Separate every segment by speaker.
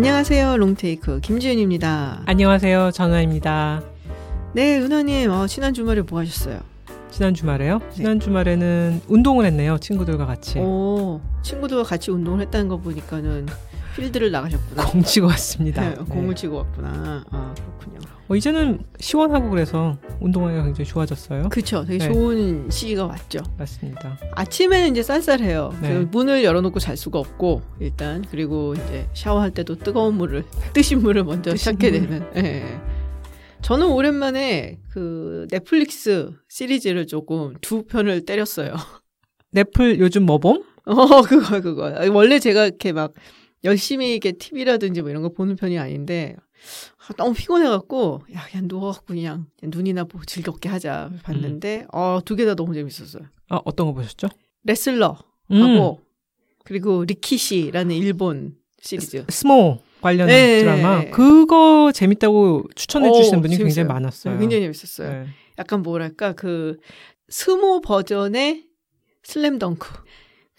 Speaker 1: 안녕하세요. 롱테이크 김지윤입니다.
Speaker 2: 안녕하세요. 전화입니다.
Speaker 1: 네, 은하님, 어, 지난 주말에 뭐 하셨어요?
Speaker 2: 지난 주말에요? 지난 주말에는 운동을 했네요. 친구들과 같이.
Speaker 1: 오, 친구들과 같이 운동을 했다는 거 보니까는 필드를 나가셨구나.
Speaker 2: 공 치고 왔습니다.
Speaker 1: 네, 공을 치고 왔구나. 아, 그렇군요.
Speaker 2: 어, 이제는 시원하고 그래서 운동하기가 굉장히 좋아졌어요.
Speaker 1: 그쵸. 되게
Speaker 2: 네.
Speaker 1: 좋은 시기가 왔죠.
Speaker 2: 맞습니다.
Speaker 1: 아침에는 이제 쌀쌀해요.
Speaker 2: 네.
Speaker 1: 그 문을 열어놓고 잘 수가 없고, 일단. 그리고 이제 샤워할 때도 뜨거운 물을, 뜨신 물을 먼저
Speaker 2: 뜨신
Speaker 1: 찾게
Speaker 2: 물.
Speaker 1: 되는. 예. 저는 오랜만에 그 넷플릭스 시리즈를 조금 두 편을 때렸어요.
Speaker 2: 넷플 요즘 뭐 봄?
Speaker 1: 어, 그거, 그거. 원래 제가 이렇게 막 열심히 이렇게 TV라든지 뭐 이런 거 보는 편이 아닌데, 아, 너무 피곤해갖고, 야, 그냥 누워갖고 그냥, 그냥 눈이나 보고 즐겁게 하자. 봤는데, 어, 두 개 다 너무 재밌었어요.
Speaker 2: 아, 어떤 거 보셨죠?
Speaker 1: 레슬러 하고,
Speaker 2: 음,
Speaker 1: 그리고 리키시라는 일본 시리즈.
Speaker 2: 스 모 관련
Speaker 1: 네,
Speaker 2: 드라마.
Speaker 1: 네, 네.
Speaker 2: 그거 재밌다고 추천해
Speaker 1: 어,
Speaker 2: 주시는 분이
Speaker 1: 재밌어요.
Speaker 2: 굉장히 많았어요.
Speaker 1: 굉장히 재밌었어요.
Speaker 2: 네.
Speaker 1: 약간 뭐랄까, 그, 스모 버전의 슬램덩크.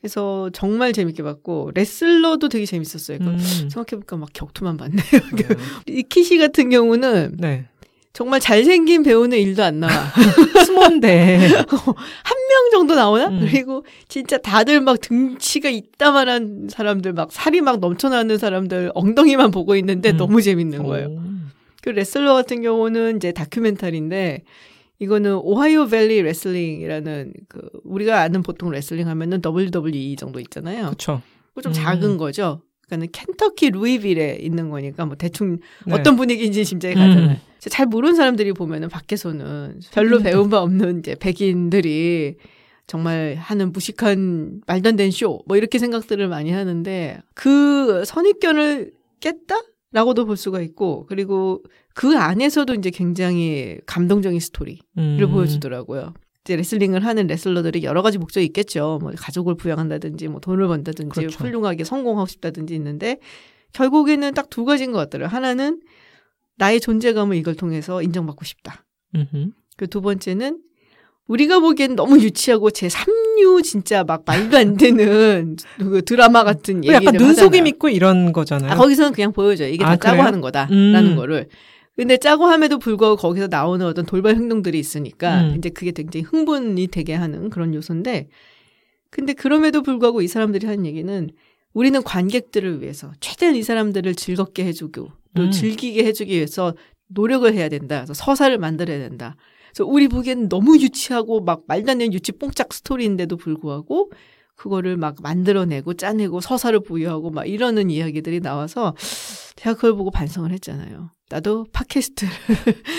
Speaker 1: 그래서 정말 재밌게 봤고, 레슬러도 되게 재밌었어요. 이거
Speaker 2: 음,
Speaker 1: 생각해보니까 막 격투만 봤네요. 리키시 같은 경우는
Speaker 2: 네.
Speaker 1: 정말 잘생긴 배우는 일도 안 나와.
Speaker 2: 스모인데.
Speaker 1: 한 명 정도 나오나?
Speaker 2: 음.
Speaker 1: 그리고 진짜 다들 막 등치가 이따만한 사람들, 막 살이 막 넘쳐나는 사람들 엉덩이만 보고 있는데
Speaker 2: 음.
Speaker 1: 너무 재밌는 거예요.
Speaker 2: 오.
Speaker 1: 그 레슬러 같은 경우는 이제 다큐멘터리인데 이거는 오하이오 밸리 레슬링이라는 그 우리가 아는 보통 레슬링 하면은 WWE 정도 있잖아요. 그거 좀
Speaker 2: 음.
Speaker 1: 작은 거죠. 그러니까 켄터키 루이빌에 있는 거니까 뭐 대충
Speaker 2: 네.
Speaker 1: 어떤 분위기인지 짐작이 가잖아요.
Speaker 2: 음.
Speaker 1: 잘 모르는 사람들이 보면은 밖에서는 별로
Speaker 2: 음.
Speaker 1: 배운 바 없는 이제 백인들이 정말 하는 무식한 말도 안 되는 쇼, 뭐 이렇게 생각들을 많이 하는데 그 선입견을 깼다 라고도 볼 수가 있고 그리고 그 안에서도 이제 굉장히 감동적인 스토리를
Speaker 2: 음.
Speaker 1: 보여주더라고요. 이제 레슬링을 하는 레슬러들이 여러 가지 목적이 있겠죠. 뭐 가족을 부양한다든지, 뭐 돈을 번다든지,
Speaker 2: 그렇죠.
Speaker 1: 훌륭하게 성공하고 싶다든지 있는데 결국에는 딱 두 가지인 것 같더라고요. 하나는 나의 존재감을 이걸 통해서 인정받고 싶다. 그 두 번째는 우리가 보기엔 너무 유치하고 제 3류 진짜 막 말도 안 되는 그 드라마 같은
Speaker 2: 그
Speaker 1: 얘기를
Speaker 2: 약간 눈속임. 있고 이런 거잖아요.
Speaker 1: 아, 거기서는 그냥 보여줘요. 이게 다
Speaker 2: 아,
Speaker 1: 짜고
Speaker 2: 그래요?
Speaker 1: 하는 거다라는
Speaker 2: 음.
Speaker 1: 거를. 근데 짜고 함에도 불구하고 거기서 나오는 어떤 돌발 행동들이 있으니까
Speaker 2: 음.
Speaker 1: 이제 그게 굉장히 흥분이 되게 하는 그런 요소인데 근데 그럼에도 불구하고 이 사람들이 하는 얘기는 우리는 관객들을 위해서 최대한 이 사람들을 즐겁게 해주고 또
Speaker 2: 음.
Speaker 1: 즐기게 해주기 위해서 노력을 해야 된다. 그래서 서사를 만들어야 된다. 그래서 우리 보기엔 너무 유치하고 막 말도 안 되는 유치 뽕짝 스토리인데도 불구하고 그거를 막 만들어내고 짜내고 서사를 부여하고 막 이러는 이야기들이 나와서 제가 그걸 보고 반성을 했잖아요. 나도 팟캐스트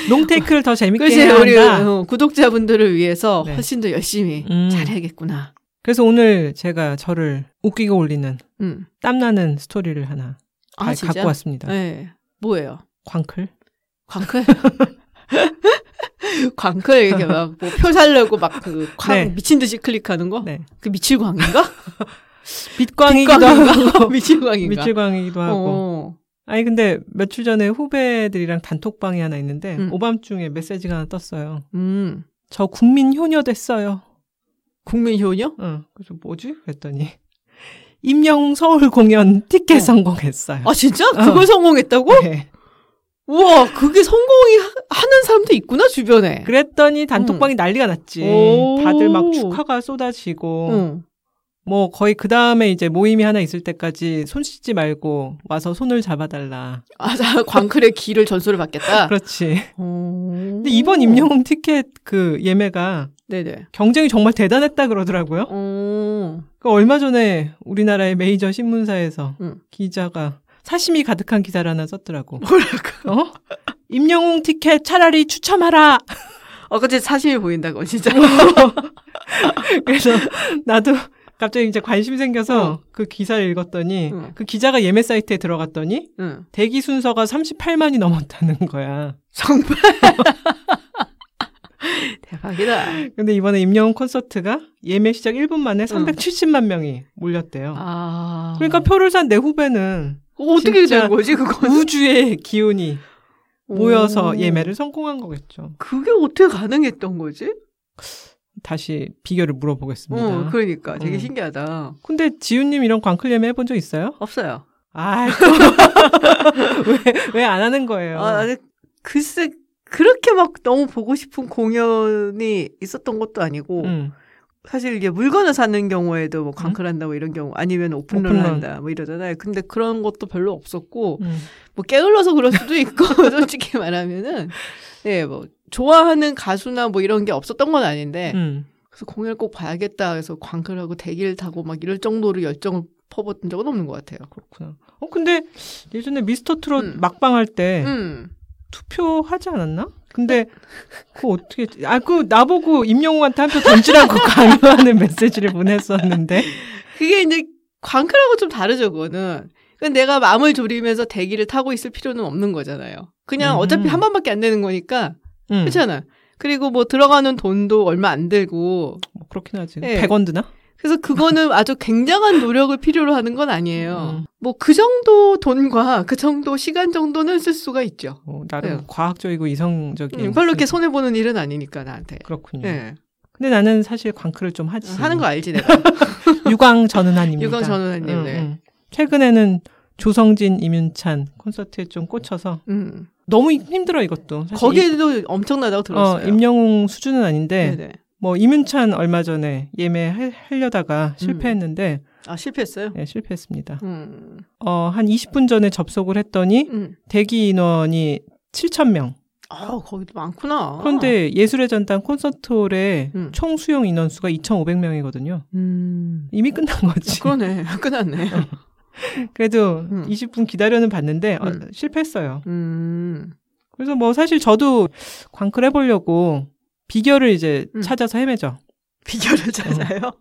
Speaker 2: 롱테이크를 더 재밌게
Speaker 1: 그렇지
Speaker 2: 해야
Speaker 1: 우리
Speaker 2: 한다.
Speaker 1: 어, 구독자분들을 위해서
Speaker 2: 네.
Speaker 1: 훨씬 더 열심히
Speaker 2: 음.
Speaker 1: 잘해야겠구나.
Speaker 2: 그래서 오늘 제가 저를 웃기게 올리는
Speaker 1: 음.
Speaker 2: 땀나는 스토리를 하나
Speaker 1: 아
Speaker 2: 가-
Speaker 1: 진짜?
Speaker 2: 갖고 왔습니다.
Speaker 1: 네. 뭐예요?
Speaker 2: 광클.
Speaker 1: 광클? 광클 이렇게 막 뭐 표 살려고 막그
Speaker 2: 네.
Speaker 1: 미친 듯이 클릭하는 거?
Speaker 2: 네.
Speaker 1: 그 미칠광인가?
Speaker 2: 빛광이기도? 하고
Speaker 1: 미칠광인가?
Speaker 2: 미칠광이기도 하고.
Speaker 1: 어.
Speaker 2: 아니 근데 며칠 전에 후배들이랑 단톡방이 하나 있는데
Speaker 1: 음.
Speaker 2: 오밤중에 메시지가 하나 떴어요.
Speaker 1: 음.
Speaker 2: 저 국민 효녀 됐어요.
Speaker 1: 국민 효녀?
Speaker 2: 응. 그래서 뭐지? 그랬더니 임영웅 서울 공연 티켓
Speaker 1: 어.
Speaker 2: 성공했어요.
Speaker 1: 아 진짜? 그걸
Speaker 2: 어.
Speaker 1: 성공했다고?
Speaker 2: 네.
Speaker 1: 우와, 그게 성공이 하, 하는 사람도 있구나 주변에.
Speaker 2: 그랬더니 단톡방이 난리가 났지.
Speaker 1: 오.
Speaker 2: 다들 막 축하가 쏟아지고
Speaker 1: 응.
Speaker 2: 뭐 거의 그 다음에 이제 모임이 하나 있을 때까지 손 씻지 말고 와서 손을 잡아달라.
Speaker 1: 아, 자, 광클의 기를 전수를 받겠다.
Speaker 2: 그렇지.
Speaker 1: 오.
Speaker 2: 근데 이번 임영웅 티켓 그 예매가
Speaker 1: 네네.
Speaker 2: 경쟁이 정말 대단했다 그러더라고요.
Speaker 1: 오.
Speaker 2: 그 얼마 전에 우리나라의 메이저 신문사에서
Speaker 1: 응.
Speaker 2: 기자가 사심이 가득한 기사를 하나 썼더라고.
Speaker 1: 뭐랄까.
Speaker 2: 어? 임영웅 티켓 차라리 추첨하라.
Speaker 1: 어, 근데 사심이 보인다고, 진짜.
Speaker 2: 그래서 나도 갑자기 이제 관심 생겨서
Speaker 1: 어.
Speaker 2: 그 기사를 읽었더니
Speaker 1: 응.
Speaker 2: 그 기자가 예매 사이트에 들어갔더니
Speaker 1: 응.
Speaker 2: 대기 순서가 38만이 넘었다는 거야.
Speaker 1: 정말. 대박이다.
Speaker 2: 근데 이번에 임영웅 콘서트가 예매 시작 1분 만에 370만 명이 몰렸대요.
Speaker 1: 아.
Speaker 2: 그러니까 표를 산 내 후배는
Speaker 1: 어, 어떻게 된 거지, 그거?
Speaker 2: 우주의 기운이 모여서
Speaker 1: 오.
Speaker 2: 예매를 성공한 거겠죠.
Speaker 1: 그게 어떻게 가능했던 거지?
Speaker 2: 다시 비결을 물어보겠습니다.
Speaker 1: 어, 그러니까. 되게
Speaker 2: 음.
Speaker 1: 신기하다.
Speaker 2: 근데 지훈님 이런 광클 예매 해본 적 있어요?
Speaker 1: 없어요.
Speaker 2: 아, 왜왜 안 하는 거예요?
Speaker 1: 아, 글쎄 그렇게 막 너무 보고 싶은 공연이 있었던 것도 아니고
Speaker 2: 음.
Speaker 1: 사실 이게 물건을 사는 경우에도 뭐 광클 한다 뭐 이런 경우 아니면 오픈런
Speaker 2: 오픈런.
Speaker 1: 한다 뭐 이러잖아요. 근데 그런 것도 별로 없었고
Speaker 2: 음.
Speaker 1: 뭐 게을러서 그럴 수도 있고 솔직히 말하면은 네뭐 좋아하는 가수나 뭐 이런 게 없었던 건 아닌데
Speaker 2: 음.
Speaker 1: 그래서 공연을 꼭 봐야겠다 해서 광클 하고 대기를 타고 막 이럴 정도로 열정을 퍼붓은 적은 없는 것 같아요.
Speaker 2: 그렇구나. 어 근데 예전에 미스터 트롯
Speaker 1: 음.
Speaker 2: 막방 할때
Speaker 1: 음.
Speaker 2: 투표하지 않았나? 근데 그거 어떻게 아 그 나보고 임영웅한테 한 표 던지라고 강요하는 메시지를 보냈었는데
Speaker 1: 그게 이제 광클하고 좀 다르죠, 그거는. 그 내가 마음을 졸이면서 대기를 타고 있을 필요는 없는 거잖아요. 그냥
Speaker 2: 음.
Speaker 1: 어차피 한 번밖에 안 되는 거니까.
Speaker 2: 음.
Speaker 1: 그렇잖아. 그리고 뭐 들어가는 돈도 얼마 안 들고.
Speaker 2: 뭐 그렇긴 하지.
Speaker 1: 예.
Speaker 2: 100원 드나?
Speaker 1: 그래서 그거는 아주 굉장한 노력을 필요로 하는 건 아니에요.
Speaker 2: 음.
Speaker 1: 뭐그 정도 돈과 그 정도 시간 정도는 쓸 수가 있죠.
Speaker 2: 어, 나름
Speaker 1: 네.
Speaker 2: 과학적이고 이성적인
Speaker 1: 음, 별로 이렇게 손해 보는 일은 아니니까 나한테.
Speaker 2: 그렇군요.
Speaker 1: 예.
Speaker 2: 근데 나는 사실 광클을 좀 하지.
Speaker 1: 하는 거 알지 내가.
Speaker 2: 유광 전은하입니다.
Speaker 1: 유광 전은하님, 네.
Speaker 2: 최근에는 조성진, 임윤찬 콘서트에 좀 꽂혀서
Speaker 1: 음.
Speaker 2: 너무 힘들어 이것도. 사실 이-
Speaker 1: 거기에도 엄청나다고
Speaker 2: 어,
Speaker 1: 들었어요.
Speaker 2: 임영웅 수준은 아닌데
Speaker 1: 네네.
Speaker 2: 뭐 임윤찬 얼마 전에 예매하려다가 실패했는데
Speaker 1: 아 실패했어요.
Speaker 2: 네, 실패했습니다.
Speaker 1: 음.
Speaker 2: 어, 한 20분 전에 접속을 했더니
Speaker 1: 음.
Speaker 2: 대기 인원이 7천 명.
Speaker 1: 아 거기도 많구나.
Speaker 2: 그런데 예술의 전당 콘서트홀의
Speaker 1: 음.
Speaker 2: 총 수용 인원수가 2,500명이거든요.
Speaker 1: 음.
Speaker 2: 이미 끝난 거지.
Speaker 1: 그러네. 끝났네.
Speaker 2: 그래도
Speaker 1: 음.
Speaker 2: 20분 기다려는 봤는데 어,
Speaker 1: 음.
Speaker 2: 실패했어요.
Speaker 1: 음.
Speaker 2: 그래서 뭐 사실 저도 광클 해보려고 비결을 이제
Speaker 1: 음.
Speaker 2: 찾아서 헤매죠.
Speaker 1: 비결을 찾아요.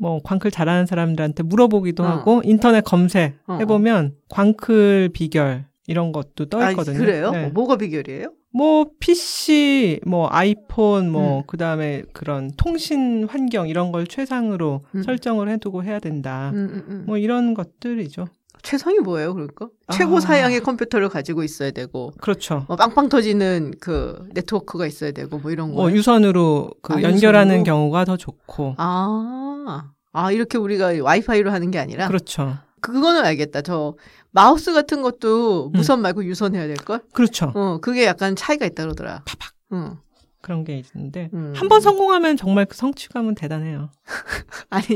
Speaker 2: 뭐 광클 잘하는 사람들한테 물어보기도
Speaker 1: 어.
Speaker 2: 하고 인터넷 검색
Speaker 1: 어.
Speaker 2: 해보면 광클 비결 이런 것도 떠
Speaker 1: 아,
Speaker 2: 있거든요.
Speaker 1: 그래요?
Speaker 2: 네.
Speaker 1: 어, 뭐가 비결이에요?
Speaker 2: 뭐 PC, 뭐 아이폰, 뭐
Speaker 1: 음.
Speaker 2: 그다음에 그런 통신 환경 이런 걸 최상으로
Speaker 1: 음.
Speaker 2: 설정을 해두고 해야 된다.
Speaker 1: 음, 음, 음.
Speaker 2: 뭐 이런 것들이죠.
Speaker 1: 최상이 뭐예요, 그러니까?
Speaker 2: 아.
Speaker 1: 최고 사양의 컴퓨터를 가지고 있어야 되고,
Speaker 2: 그렇죠.
Speaker 1: 뭐 빵빵 터지는 그 네트워크가 있어야 되고, 뭐 이런 거.
Speaker 2: 뭐 유선으로 그
Speaker 1: 아,
Speaker 2: 연결하는
Speaker 1: 유선으로?
Speaker 2: 경우가 더 좋고.
Speaker 1: 아, 아 이렇게 우리가 와이파이로 하는 게 아니라.
Speaker 2: 그렇죠.
Speaker 1: 그거는 알겠다. 저 마우스 같은 것도 무선 말고 유선 해야 될 걸?
Speaker 2: 그렇죠.
Speaker 1: 어, 그게 약간 차이가 있다 그러더라. 팍팍. 응.
Speaker 2: 그런 게 있는데
Speaker 1: 음.
Speaker 2: 한번 성공하면 정말 그 성취감은 대단해요.
Speaker 1: 아니,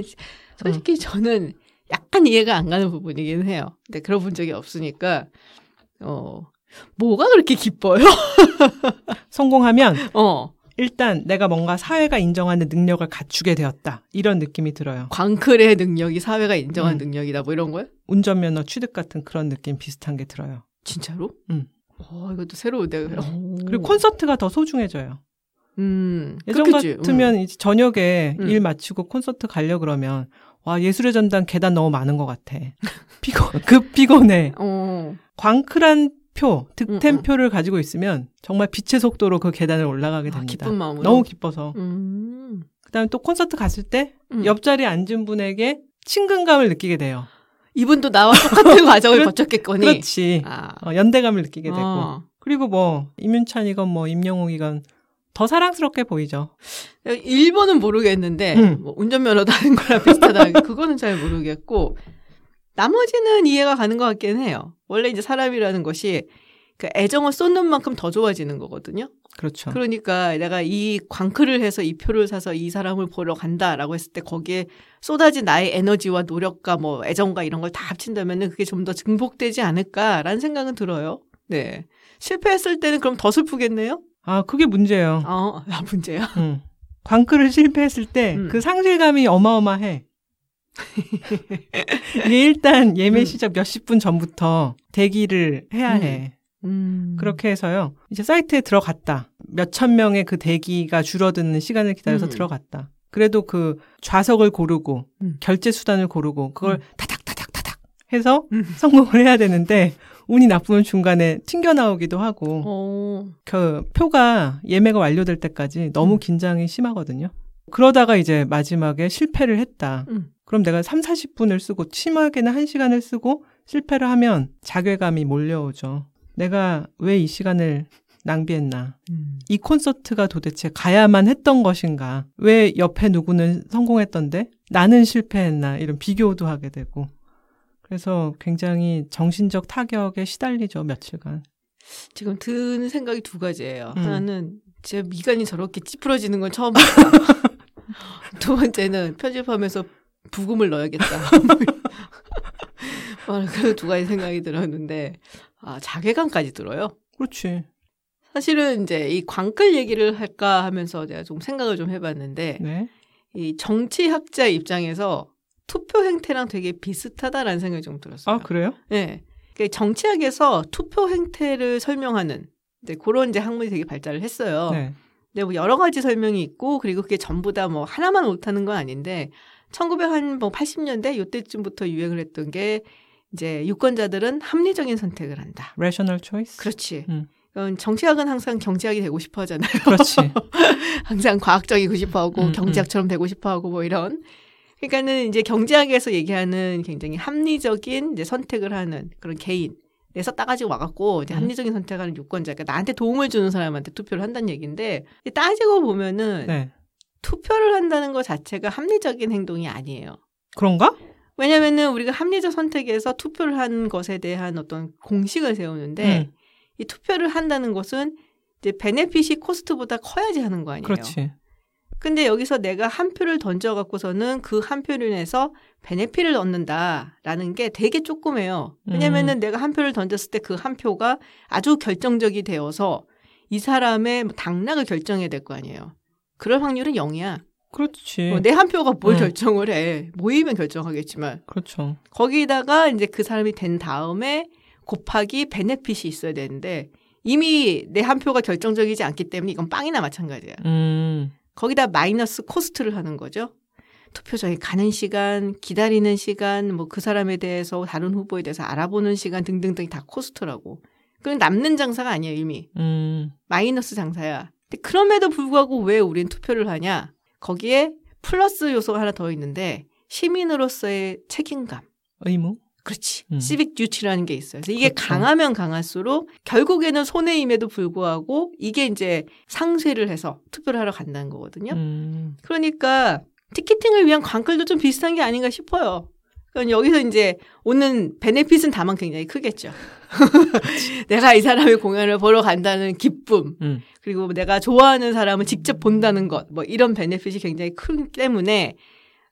Speaker 1: 솔직히 저는 약간 이해가 안 가는 부분이긴 해요. 근데 그런 본 적이 없으니까, 어, 뭐가 그렇게 기뻐요?
Speaker 2: 성공하면
Speaker 1: 어,
Speaker 2: 일단 내가 뭔가 사회가 인정하는 능력을 갖추게 되었다. 이런 느낌이 들어요.
Speaker 1: 광클의 능력이 사회가 인정한
Speaker 2: 음.
Speaker 1: 능력이다, 뭐 이런 거요?
Speaker 2: 운전면허 취득 같은 그런 느낌 비슷한 게 들어요.
Speaker 1: 진짜로?
Speaker 2: 음.
Speaker 1: 어, 이것도 새로운데.
Speaker 2: 그리고 콘서트가 더 소중해져요.
Speaker 1: 음,
Speaker 2: 예전
Speaker 1: 그렇겠지.
Speaker 2: 같으면 이제 저녁에
Speaker 1: 음.
Speaker 2: 일 마치고 콘서트 가려 그러면 와 예술의 전당 계단 너무 많은 것 같아. 피곤 급 피곤해.
Speaker 1: 음. 어,
Speaker 2: 광클한 표 득템표를
Speaker 1: 음,
Speaker 2: 가지고 있으면 정말 빛의 속도로 그 계단을 올라가게
Speaker 1: 아,
Speaker 2: 됩니다.
Speaker 1: 기쁜 마음으로.
Speaker 2: 너무 기뻐서.
Speaker 1: 음.
Speaker 2: 그다음에 또 콘서트 갔을 때
Speaker 1: 음.
Speaker 2: 옆자리에 앉은 분에게 친근감을 느끼게 돼요.
Speaker 1: 이분도 나와 똑같은 과정을
Speaker 2: 그렇-
Speaker 1: 거쳤겠거니.
Speaker 2: 그렇지.
Speaker 1: 아.
Speaker 2: 어, 연대감을 느끼게 되고.
Speaker 1: 어.
Speaker 2: 그리고 뭐 임윤찬이건 뭐 임영웅이건 더 사랑스럽게 보이죠.
Speaker 1: 일본은 모르겠는데
Speaker 2: 음.
Speaker 1: 뭐 운전면허 다는 거랑 비슷하다. 그거는 잘 모르겠고 나머지는 이해가 가는 것 같긴 해요. 원래 이제 사람이라는 것이 그 애정을 쏟는 만큼 더 좋아지는 거거든요.
Speaker 2: 그렇죠.
Speaker 1: 그러니까 내가 이 광클을 해서 이 표를 사서 이 사람을 보러 간다라고 했을 때 거기에 쏟아진 나의 에너지와 노력과 뭐 애정과 이런 걸 다 합친다면은 그게 좀 더 증폭되지 않을까라는 생각은 들어요. 네. 실패했을 때는 그럼 더 슬프겠네요?
Speaker 2: 아 그게 문제예요.
Speaker 1: 어, 아, 문제야.
Speaker 2: 응. 광클을 실패했을 때
Speaker 1: 음.
Speaker 2: 그 상실감이 어마어마해. 이게 일단 예매
Speaker 1: 음.
Speaker 2: 시작 몇십 분 전부터 대기를 해야
Speaker 1: 음.
Speaker 2: 해.
Speaker 1: 음.
Speaker 2: 그렇게 해서요. 이제 사이트에 들어갔다. 몇천 명의 그 대기가 줄어드는 시간을 기다려서
Speaker 1: 음.
Speaker 2: 들어갔다. 그래도 그 좌석을 고르고
Speaker 1: 음.
Speaker 2: 결제 수단을 고르고 그걸
Speaker 1: 음.
Speaker 2: 타닥타닥타닥 해서
Speaker 1: 음.
Speaker 2: 성공을 해야 되는데 운이 나쁘면 중간에 튕겨 나오기도 하고
Speaker 1: 어.
Speaker 2: 그 표가 예매가 완료될 때까지 너무
Speaker 1: 음.
Speaker 2: 긴장이 심하거든요. 그러다가 이제 마지막에 실패를 했다.
Speaker 1: 음.
Speaker 2: 그럼 내가 3, 40분을 쓰고 심하게는 1시간을 쓰고 실패를 하면 자괴감이 몰려오죠. 내가 왜 이 시간을 낭비했나?
Speaker 1: 음.
Speaker 2: 이 콘서트가 도대체 가야만 했던 것인가? 왜 옆에 누구는 성공했던데 나는 실패했나? 이런 비교도 하게 되고. 그래서 굉장히 정신적 타격에 시달리죠, 며칠간.
Speaker 1: 지금 드는 생각이 두 가지예요.
Speaker 2: 음.
Speaker 1: 하나는 제 미간이 저렇게 찌푸러지는 건 처음 봤다. 두 번째는 편집하면서 부금을 넣어야겠다. 어, 그두 가지 생각이 들었는데 아, 자괴감까지 들어요.
Speaker 2: 그렇지.
Speaker 1: 사실은 이제 이 광클 얘기를 할까 하면서 제가 좀 생각을 좀 해봤는데
Speaker 2: 네.
Speaker 1: 이 정치학자 입장에서 투표 행태랑 되게 비슷하다라는 생각이 좀 들었어요.
Speaker 2: 아, 그래요?
Speaker 1: 네. 그 정치학에서 투표 행태를 설명하는 이제 그런 이제 학문이 되게 발달을 했어요.
Speaker 2: 네.
Speaker 1: 근데 뭐 여러 가지 설명이 있고 그리고 그게 전부 다 뭐 하나만 옳다는 건 아닌데 1900한 뭐 80년대 요때쯤부터 유행을 했던 게 이제 유권자들은 합리적인 선택을 한다.
Speaker 2: rational choice?
Speaker 1: 그렇지.
Speaker 2: 음.
Speaker 1: 어, 정치학은 항상 경제학이 되고 싶어 하잖아요.
Speaker 2: 그렇지.
Speaker 1: 항상 과학적이고 싶어 하고
Speaker 2: 음,
Speaker 1: 경제학처럼 되고 싶어 하고 뭐 이런. 그러니까는 이제 경제학에서 얘기하는 굉장히 합리적인 이제 선택을 하는 그런 개인. 내서 따가지고 와갖고 이제
Speaker 2: 음.
Speaker 1: 합리적인 선택하는 유권자, 그러니까 나한테 도움을 주는 사람한테 투표를 한다는 얘기인데 따지고 보면은
Speaker 2: 네.
Speaker 1: 투표를 한다는 것 자체가 합리적인 행동이 아니에요.
Speaker 2: 그런가?
Speaker 1: 왜냐면은 우리가 합리적 선택에서 투표를 한 것에 대한 어떤 공식을 세우는데
Speaker 2: 음,
Speaker 1: 이 투표를 한다는 것은 이제 베네핏이 코스트보다 커야지 하는 거 아니에요.
Speaker 2: 그렇지.
Speaker 1: 근데 여기서 내가 한 표를 던져 갖고서는 그 한 표를 인해서 베네핏을 얻는다라는 게 되게 조그매요. 왜냐면은 내가 한 표를 던졌을 때 그 한 표가 아주 결정적이 되어서 이 사람의 뭐 당락을 결정해야 될 거 아니에요. 그럴 확률은 0이야.
Speaker 2: 그렇지.
Speaker 1: 내한 표가 뭘
Speaker 2: 음.
Speaker 1: 결정을 해. 모이면 결정하겠지만.
Speaker 2: 그렇죠.
Speaker 1: 거기다가 이제 그 사람이 된 다음에 곱하기 베네핏이 있어야 되는데 이미 내 한 표가 결정적이지 않기 때문에 이건 빵이나 마찬가지야.
Speaker 2: 음,
Speaker 1: 거기다 마이너스 cost를 하는 거죠. 투표장에 가는 시간, 기다리는 시간, 뭐 그 사람에 대해서 다른 후보에 대해서 알아보는 시간 등등등이 다 cost라고. 그건 남는 장사가 아니야 이미
Speaker 2: 음,
Speaker 1: 마이너스 장사야. 근데 그럼에도 불구하고 왜 우린 투표를 하냐? 거기에 플러스 요소가 하나 더 있는데 시민으로서의 책임감.
Speaker 2: 의무?
Speaker 1: 그렇지.
Speaker 2: 음.
Speaker 1: 시빅 듀티라는 게 있어요. 그래서 이게
Speaker 2: 그렇죠.
Speaker 1: 강하면 강할수록 결국에는 손해임에도 불구하고 이게 이제 상쇄를 해서 투표를 하러 간다는 거거든요.
Speaker 2: 음,
Speaker 1: 그러니까 티켓팅을 위한 관클도 좀 비슷한 게 아닌가 싶어요. 그러니까 여기서 이제 오는 베네핏은 다만 굉장히 크겠죠. 내가 이 사람의 공연을 보러 간다는 기쁨,
Speaker 2: 음,
Speaker 1: 그리고 내가 좋아하는 사람을 직접 본다는 것, 뭐 이런 베네핏이 굉장히 크기 때문에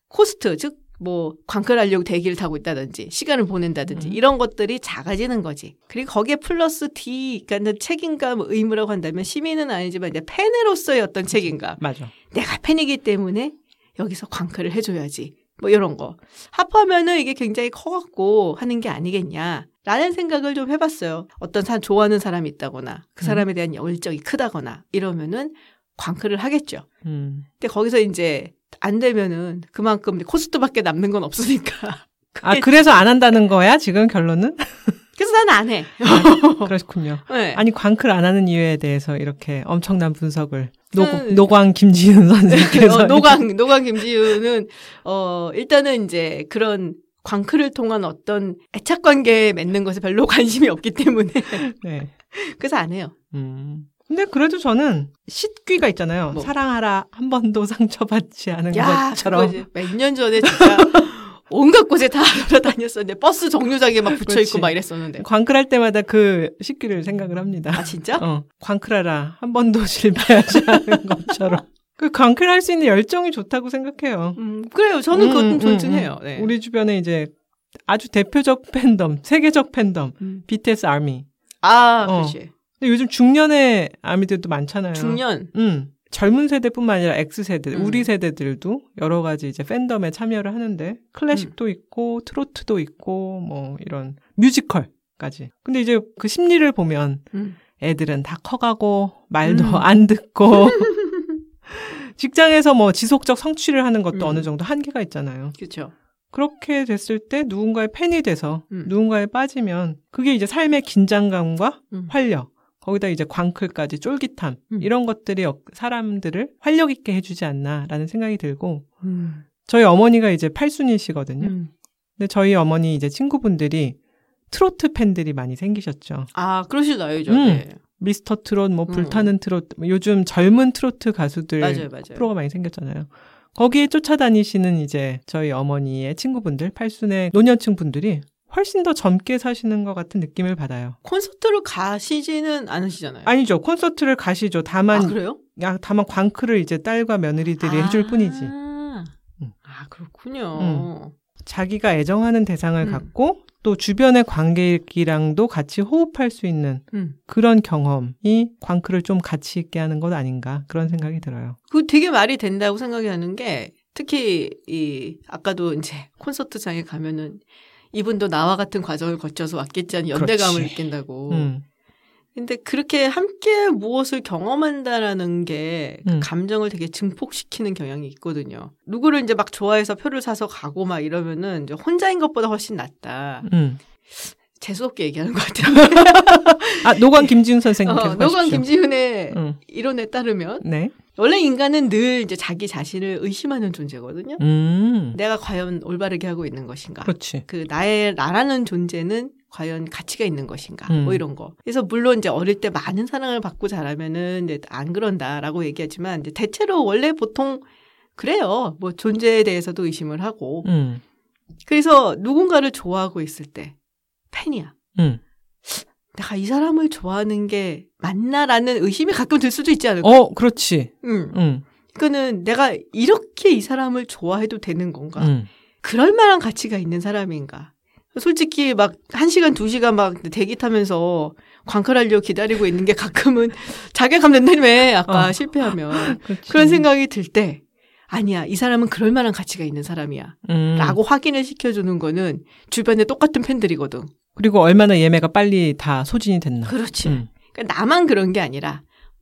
Speaker 1: 코스트, 즉, 뭐, 광클하려고 대기를 타고 있다든지, 시간을 보낸다든지,
Speaker 2: 음.
Speaker 1: 이런 것들이 작아지는 거지. 그리고 거기에 플러스 D, 그러니까 책임감, 의무라고 한다면 시민은 아니지만 이제 팬으로서의 어떤 책임감.
Speaker 2: 맞아.
Speaker 1: 내가 팬이기 때문에 여기서 광클을 해줘야지. 뭐 이런 거. 합하면은 이게 굉장히 커갖고 하는 게 아니겠냐. 라는 생각을 좀 해봤어요. 어떤 사람 좋아하는 사람이 있다거나 그
Speaker 2: 음.
Speaker 1: 사람에 대한 열정이 크다거나 이러면은 광클을 하겠죠.
Speaker 2: 음.
Speaker 1: 근데 거기서 이제 안 되면은 그만큼 코스트밖에 남는 건 없으니까.
Speaker 2: 아, 그래서 안 한다는 거야, 지금 결론은?
Speaker 1: 그래서 나는 안 해.
Speaker 2: 그렇군요.
Speaker 1: 네.
Speaker 2: 아니, 광클 안 하는 이유에 대해서 이렇게 엄청난 분석을 노, 노광 김지윤 선생님께서.
Speaker 1: 어, 노광 노광 김지우는 어 일단은 이제 그런 광클을 통한 어떤 애착 관계 맺는 것에 별로 관심이 없기 때문에
Speaker 2: 네.
Speaker 1: 그래서 안 해요.
Speaker 2: 음. 근데 그래도 저는 식귀가 있잖아요.
Speaker 1: 뭐.
Speaker 2: 사랑하라 한 번도 상처받지 않은
Speaker 1: 야,
Speaker 2: 것처럼.
Speaker 1: 몇 년 전에 진짜 온갖 곳에 다 돌아다녔었는데 버스 정류장에 막 붙여. 있고 막 이랬었는데.
Speaker 2: 광클할 때마다 그 식귀를 생각을 합니다.
Speaker 1: 아 진짜?
Speaker 2: 어, 광클하라 한 번도 실패하지 않은 것처럼. 그 광클할 수 있는 열정이 좋다고 생각해요.
Speaker 1: 음 그래요. 저는
Speaker 2: 음,
Speaker 1: 그건
Speaker 2: 음,
Speaker 1: 존중해요.
Speaker 2: 음.
Speaker 1: 네.
Speaker 2: 우리 주변에 이제 아주 대표적 팬덤, 세계적 팬덤,
Speaker 1: 음.
Speaker 2: BTS 아미.
Speaker 1: 아
Speaker 2: 어.
Speaker 1: 그렇지.
Speaker 2: 근데 요즘 중년의 아미들도 많잖아요.
Speaker 1: 중년.
Speaker 2: 음. 젊은 세대뿐만 아니라 X세대,
Speaker 1: 음.
Speaker 2: 우리 세대들도 여러 가지 이제 팬덤에 참여를 하는데 클래식도
Speaker 1: 음.
Speaker 2: 있고 트로트도 있고 뭐 이런 뮤지컬까지. 근데 이제 그 심리를 보면
Speaker 1: 음.
Speaker 2: 애들은 다 커가고 말도
Speaker 1: 음.
Speaker 2: 안 듣고 직장에서 뭐 지속적 성취를 하는 것도
Speaker 1: 음.
Speaker 2: 어느 정도 한계가 있잖아요.
Speaker 1: 그렇죠.
Speaker 2: 그렇게 됐을 때 누군가의 팬이 돼서
Speaker 1: 음.
Speaker 2: 누군가에 빠지면 그게 이제 삶의 긴장감과
Speaker 1: 음.
Speaker 2: 활력 거기다 이제 광클까지 쫄깃함
Speaker 1: 음.
Speaker 2: 이런 것들이 역- 사람들을 활력 있게 해주지 않나라는 생각이 들고
Speaker 1: 음.
Speaker 2: 저희 어머니가 이제 팔순이시거든요.
Speaker 1: 음.
Speaker 2: 근데 저희 어머니 이제 친구분들이 트로트 팬들이 많이 생기셨죠.
Speaker 1: 아 그러실 나이죠.
Speaker 2: 음.
Speaker 1: 네.
Speaker 2: 미스터 트롯, 뭐
Speaker 1: 음.
Speaker 2: 불타는 트롯, 뭐 요즘 젊은 트로트 가수들
Speaker 1: 맞아요, 맞아요.
Speaker 2: 프로가 많이 생겼잖아요. 거기에 쫓아다니시는 이제 저희 어머니의 친구분들, 팔순의 노년층 분들이 훨씬 더 젊게 사시는 것 같은 느낌을 받아요.
Speaker 1: 콘서트를 가시지는 않으시잖아요.
Speaker 2: 아니죠. 콘서트를 가시죠. 다만
Speaker 1: 아, 그래요?
Speaker 2: 야, 다만 광크를 이제 딸과 며느리들이
Speaker 1: 아,
Speaker 2: 해줄 뿐이지.
Speaker 1: 음.
Speaker 2: 음.
Speaker 1: 아 그렇군요.
Speaker 2: 자기가 애정하는 대상을
Speaker 1: 음.
Speaker 2: 갖고 또 주변의 관객이랑도 같이 호흡할 수 있는
Speaker 1: 음.
Speaker 2: 그런 경험이 광크를 좀 가치 있게 하는 것 아닌가 그런 생각이 들어요.
Speaker 1: 그 되게 말이 된다고 생각이 하는 게 특히 이 아까도 이제 콘서트장에 가면은 이분도 나와 같은 과정을 거쳐서 왔겠지 하는 연대감을
Speaker 2: 그렇지.
Speaker 1: 느낀다고.
Speaker 2: 음.
Speaker 1: 근데 그렇게 함께 무엇을 경험한다라는 게그
Speaker 2: 음.
Speaker 1: 감정을 되게 증폭시키는 경향이 있거든요. 누구를 이제 막 좋아해서 표를 사서 가고 막 이러면은 이제 혼자인 것보다 훨씬 낫다.
Speaker 2: 음.
Speaker 1: 재수없게 얘기하는 것 같아요.
Speaker 2: 아 노광 김지훈 선생님
Speaker 1: 어,
Speaker 2: 하십시오.
Speaker 1: 김지훈의
Speaker 2: 음.
Speaker 1: 이론에 따르면
Speaker 2: 네.
Speaker 1: 원래 인간은 늘 이제 자기 자신을 의심하는 존재거든요.
Speaker 2: 음.
Speaker 1: 내가 과연 올바르게 하고 있는 것인가?
Speaker 2: 그렇지.
Speaker 1: 그 나의 나라는 존재는 과연 가치가 있는 것인가?
Speaker 2: 음.
Speaker 1: 뭐 이런 거. 그래서 물론 이제 어릴 때 많은 사랑을 받고 자라면은 이제 안 그런다라고 얘기하지만 이제 대체로 원래 보통 그래요. 뭐 존재에 대해서도 의심을 하고.
Speaker 2: 음.
Speaker 1: 그래서 누군가를 좋아하고 있을 때 팬이야.
Speaker 2: 음.
Speaker 1: 내가 이 사람을 좋아하는 게 맞나라는 의심이 가끔 들 수도 있지 않을까?
Speaker 2: 어, 그렇지.
Speaker 1: 응.
Speaker 2: 음.
Speaker 1: 그거는 내가 이렇게 이 사람을 좋아해도 되는 건가?
Speaker 2: 음.
Speaker 1: 그럴 만한 가치가 있는 사람인가? 솔직히 막한 시간 두 시간 막 대기 타면서 광클하려고 기다리고 있는 게 가끔은 자괴감 된다며 아까
Speaker 2: 어.
Speaker 1: 실패하면
Speaker 2: 그렇지.
Speaker 1: 그런 생각이 들 때 아니야 이 사람은 그럴 만한 가치가 있는 사람이야
Speaker 2: 음.
Speaker 1: 라고 확인을 시켜주는 거는 주변에 똑같은 팬들이거든
Speaker 2: 그리고 얼마나 예매가 빨리 다 소진이 됐나.
Speaker 1: 그렇지
Speaker 2: 음.
Speaker 1: 그러니까 나만 그런 게 아니라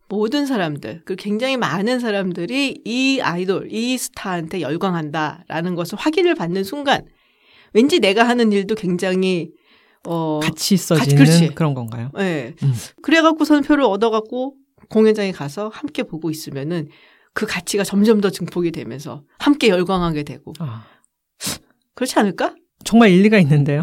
Speaker 1: 모든 사람들 그리고 굉장히 많은 사람들이 이 아이돌 이 스타한테 열광한다라는 것을 확인을 받는 순간 왠지 내가 하는 일도 굉장히 어
Speaker 2: 같이 있어지는
Speaker 1: 그렇지.
Speaker 2: 그런 건가요?
Speaker 1: 예.
Speaker 2: 음.
Speaker 1: 그래갖고 선 표를 얻어갖고 공연장에 가서 함께 보고 있으면은 그 가치가 점점 더 증폭이 되면서 함께 열광하게 되고
Speaker 2: 아,
Speaker 1: 그렇지 않을까?
Speaker 2: 정말 일리가 있는데요.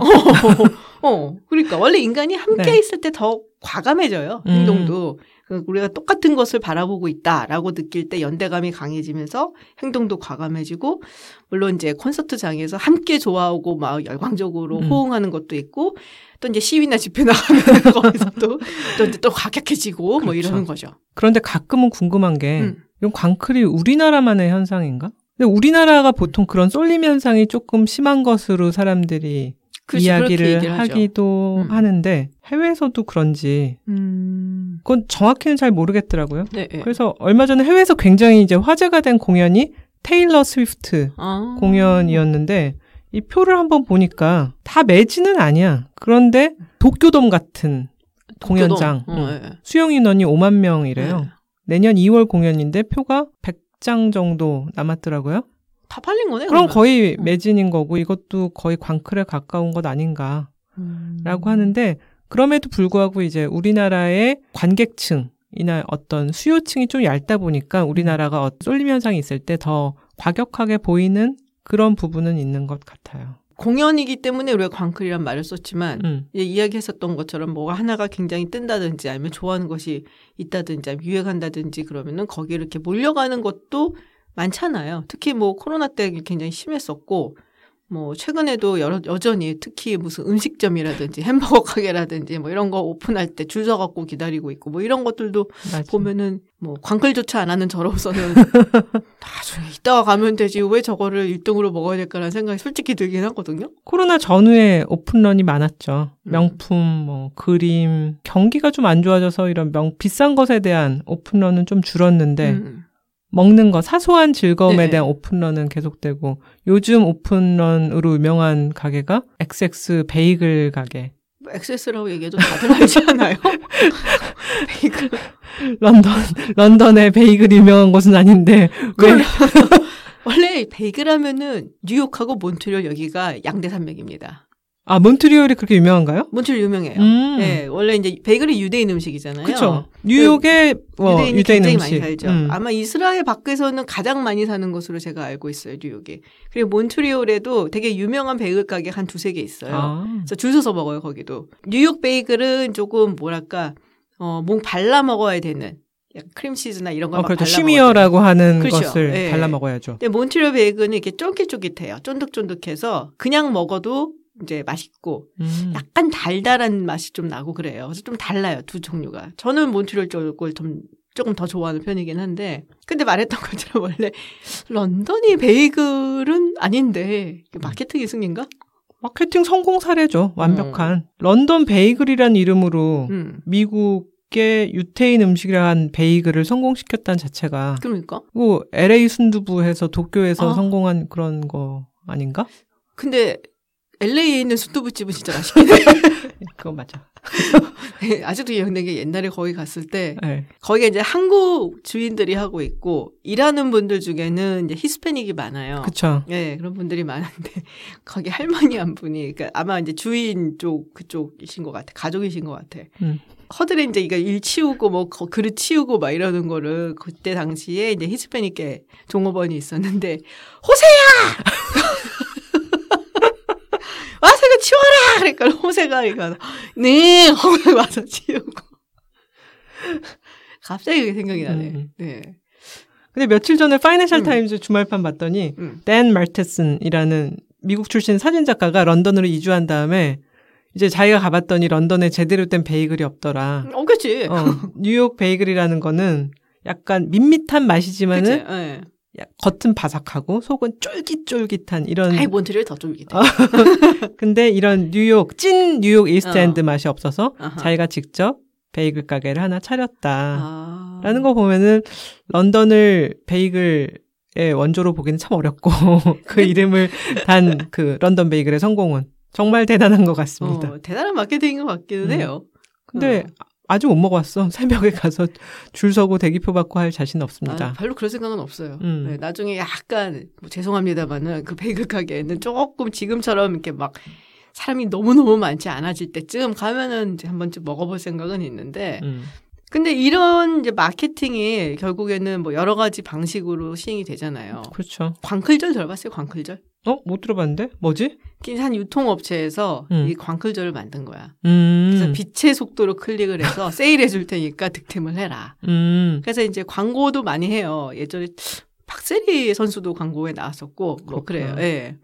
Speaker 1: 어, 그러니까 원래 인간이 함께
Speaker 2: 네.
Speaker 1: 있을 때 더 과감해져요
Speaker 2: 음.
Speaker 1: 행동도. 그 우리가 똑같은 것을 바라보고 있다라고 느낄 때 연대감이 강해지면서 행동도 과감해지고 물론 이제 콘서트장에서 함께 좋아하고 막 열광적으로
Speaker 2: 음.
Speaker 1: 호응하는 것도 있고 또 이제 시위나 집회 나가면 거기서 또, 또 이제 또 과격해지고 뭐
Speaker 2: 그렇죠.
Speaker 1: 이러는 거죠.
Speaker 2: 그런데 가끔은 궁금한 게
Speaker 1: 음.
Speaker 2: 이건 광클이 우리나라만의 현상인가? 근데 우리나라가 보통 그런 쏠림 현상이 조금 심한 것으로 사람들이
Speaker 1: 그렇게
Speaker 2: 이야기를. 하기도
Speaker 1: 음.
Speaker 2: 하는데 해외에서도 그런지
Speaker 1: 음.
Speaker 2: 그건 정확히는 잘 모르겠더라고요.
Speaker 1: 네. 네.
Speaker 2: 그래서 얼마 전에 해외에서 굉장히 이제 화제가 된 공연이 테일러 스위프트
Speaker 1: 아.
Speaker 2: 공연이었는데 이 표를 한번 보니까 다 매지는 아니야. 그런데 도쿄돔 같은 공연장
Speaker 1: 도쿄돔. 어,
Speaker 2: 응.
Speaker 1: 예.
Speaker 2: 수용 인원이 5만 명이래요.
Speaker 1: 네.
Speaker 2: 내년 2월 공연인데 표가 100 장 정도 남았더라고요.
Speaker 1: 다 팔린 거네.
Speaker 2: 그럼
Speaker 1: 그러면.
Speaker 2: 거의
Speaker 1: 음.
Speaker 2: 매진인 거고 이것도 거의 광클에 가까운 것 아닌가라고
Speaker 1: 음.
Speaker 2: 하는데 그럼에도 불구하고 이제 우리나라의 관객층이나 어떤 수요층이 좀 얇다 보니까 우리나라가 어- 쏠림 현상이 있을 때 더 과격하게 보이는 그런 부분은 있는 것 같아요.
Speaker 1: 공연이기 때문에 우리가 광클이란 말을 썼지만
Speaker 2: 음.
Speaker 1: 이야기했었던 것처럼 뭐가 하나가 굉장히 뜬다든지 아니면 좋아하는 것이 있다든지 아니면 유행한다든지 그러면은 거기에 이렇게 몰려가는 것도 많잖아요. 특히 뭐 코로나 때 굉장히 심했었고 뭐 최근에도 여러, 여전히 특히 무슨 음식점이라든지 햄버거 가게라든지 뭐 이런 거 오픈할 때 줄 서갖고 기다리고 있고 뭐 이런 것들도
Speaker 2: 맞아.
Speaker 1: 보면은 뭐 광클조차 안 하는 저로서는 나중에 이따가 가면 되지 왜 저거를 1등으로 먹어야 될까라는 생각이 솔직히 들긴 하거든요.
Speaker 2: 코로나 전후에 오픈런이 많았죠.
Speaker 1: 음.
Speaker 2: 명품, 뭐 그림, 경기가 좀 안 좋아져서 이런 명 비싼 것에 대한 오픈런은 좀 줄었는데
Speaker 1: 음.
Speaker 2: 먹는 거 사소한 즐거움에
Speaker 1: 네.
Speaker 2: 대한 오픈런은 계속되고 요즘 오픈런으로 유명한 가게가 XX 베이글 가게.
Speaker 1: 뭐 엑세스라고 얘기해도 다들 알지 않아요? 베이글.
Speaker 2: 런던 런던의 베이글 유명한 곳은 아닌데 왜
Speaker 1: 원래 베이글 하면은 뉴욕하고 몬트리올 여기가 양대 산맥입니다.
Speaker 2: 아 몬트리올이 그렇게 유명한가요?
Speaker 1: 몬트리올 유명해요.
Speaker 2: 음.
Speaker 1: 네, 원래 이제 베이글이 유대인 음식이잖아요.
Speaker 2: 그렇죠. 뉴욕의 뭐
Speaker 1: 유대인이
Speaker 2: 유대인
Speaker 1: 굉장히
Speaker 2: 음식.
Speaker 1: 많이 살죠.
Speaker 2: 음.
Speaker 1: 아마 이스라엘 밖에서는 가장 많이 사는 것으로 제가 알고 있어요, 뉴욕이. 그리고 몬트리올에도 되게 유명한 베이글 가게 한 두세 개 있어요.
Speaker 2: 아.
Speaker 1: 그래서 줄 서서 먹어요, 거기도. 뉴욕 베이글은 조금 뭐랄까, 어, 목 발라 먹어야 되는 크림치즈나 이런 거
Speaker 2: 어,
Speaker 1: 막
Speaker 2: 그렇죠. 쉬미어라고 하는
Speaker 1: 그렇죠.
Speaker 2: 것을
Speaker 1: 예.
Speaker 2: 발라 먹어야죠.
Speaker 1: 근데 몬트리올 베이글은 이렇게 쫄깃쫄깃해요. 쫀득쫀득해서 그냥 먹어도 이제 맛있고
Speaker 2: 음.
Speaker 1: 약간 달달한 맛이 좀 나고 그래요. 그래서 좀 달라요 두 종류가. 저는 몬트리올 쪽을 좀 조금 더 좋아하는 편이긴 한데 근데 말했던 것처럼 원래 런던이 베이글은 아닌데 이게 마케팅의 승리인가?
Speaker 2: 마케팅 성공 사례죠. 완벽한. 런던 베이글이란 이름으로
Speaker 1: 음.
Speaker 2: 미국의 유태인 음식이란 베이글을 성공시켰다는 자체가
Speaker 1: 그러니까.
Speaker 2: 그 LA 순두부에서 도쿄에서
Speaker 1: 아.
Speaker 2: 성공한 그런 거 아닌가?
Speaker 1: 근데 LA에 있는 순두부집은 진짜 맛있긴 해.
Speaker 2: 그거 맞아.
Speaker 1: 아직도 기억나는 게 옛날에 거기 갔을 때
Speaker 2: 네.
Speaker 1: 거기가 이제 한국 주인들이 하고 있고 일하는 분들 중에는 이제 히스패닉이 많아요.
Speaker 2: 그쵸.
Speaker 1: 네, 그런 분들이 많은데 거기 할머니 한 분이 그러니까 아마 이제 주인 쪽 그쪽이신 것 같아. 가족이신 것 같아.
Speaker 2: 음.
Speaker 1: 허들에 이제 이거 일 치우고 뭐 거- 그릇 치우고 막 이러는 거를 그때 당시에 이제 히스패닉계 종업원이 있었는데 호세야 치워라 그러니까 호세가 이거 네 하고 와서 치우고 갑자기 그게 생각이 나네.
Speaker 2: 음.
Speaker 1: 네.
Speaker 2: 근데 며칠 전에 파이낸셜
Speaker 1: 음.
Speaker 2: 타임즈 주말판 봤더니
Speaker 1: 음.
Speaker 2: 댄 말테슨이라는 미국 출신 사진 작가가 런던으로 이주한 다음에 이제 자기가 가봤더니 런던에 제대로 된 베이글이 없더라.
Speaker 1: 어, 그치.
Speaker 2: 어, 뉴욕 베이글이라는 거는 약간 밋밋한 맛이지만은
Speaker 1: 그치.
Speaker 2: 겉은 바삭하고 속은 쫄깃쫄깃한 이런
Speaker 1: 아이, 몬트리올 더 쫄깃해.
Speaker 2: 어. 근데 이런 뉴욕 찐 뉴욕 이스트엔드
Speaker 1: 어.
Speaker 2: 맛이 없어서
Speaker 1: 아하.
Speaker 2: 자기가 직접 베이글 가게를 하나 차렸다.
Speaker 1: 아.
Speaker 2: 라는 거 보면은 런던을 베이글의 원조로 보기는 참 어렵고 그 이름을 단 그 런던 베이글의 성공은 정말 대단한 것 같습니다.
Speaker 1: 어, 대단한 마케팅인 것 같기는
Speaker 2: 음.
Speaker 1: 해요.
Speaker 2: 근데
Speaker 1: 어.
Speaker 2: 아직 못 먹어봤어. 새벽에 가서 줄 서고 대기표 받고 할 자신
Speaker 1: 아,
Speaker 2: 없습니다.
Speaker 1: 별로 그럴 생각은 없어요.
Speaker 2: 음.
Speaker 1: 네, 나중에 약간 뭐 죄송합니다만은 그 베이글 가게에는 조금 지금처럼 이렇게 막 사람이 너무 너무 많지 않아질 때쯤 가면은 이제 한 번쯤 먹어볼 생각은 있는데
Speaker 2: 음.
Speaker 1: 근데 이런 이제 마케팅이 결국에는 뭐 여러 가지 방식으로 시행이 되잖아요.
Speaker 2: 그렇죠.
Speaker 1: 광클절 들어봤어요? 광클절?
Speaker 2: 어? 못 들어봤는데? 뭐지?
Speaker 1: 한 유통업체에서
Speaker 2: 음.
Speaker 1: 이 광클절을 만든 거야.
Speaker 2: 음.
Speaker 1: 그래서 빛의 속도로 클릭을 해서 세일해 줄 테니까 득템을 해라.
Speaker 2: 음.
Speaker 1: 그래서 이제 광고도 많이 해요. 예전에 박세리 선수도 광고에 나왔었고 뭐
Speaker 2: 그렇구나.
Speaker 1: 그래요. 예.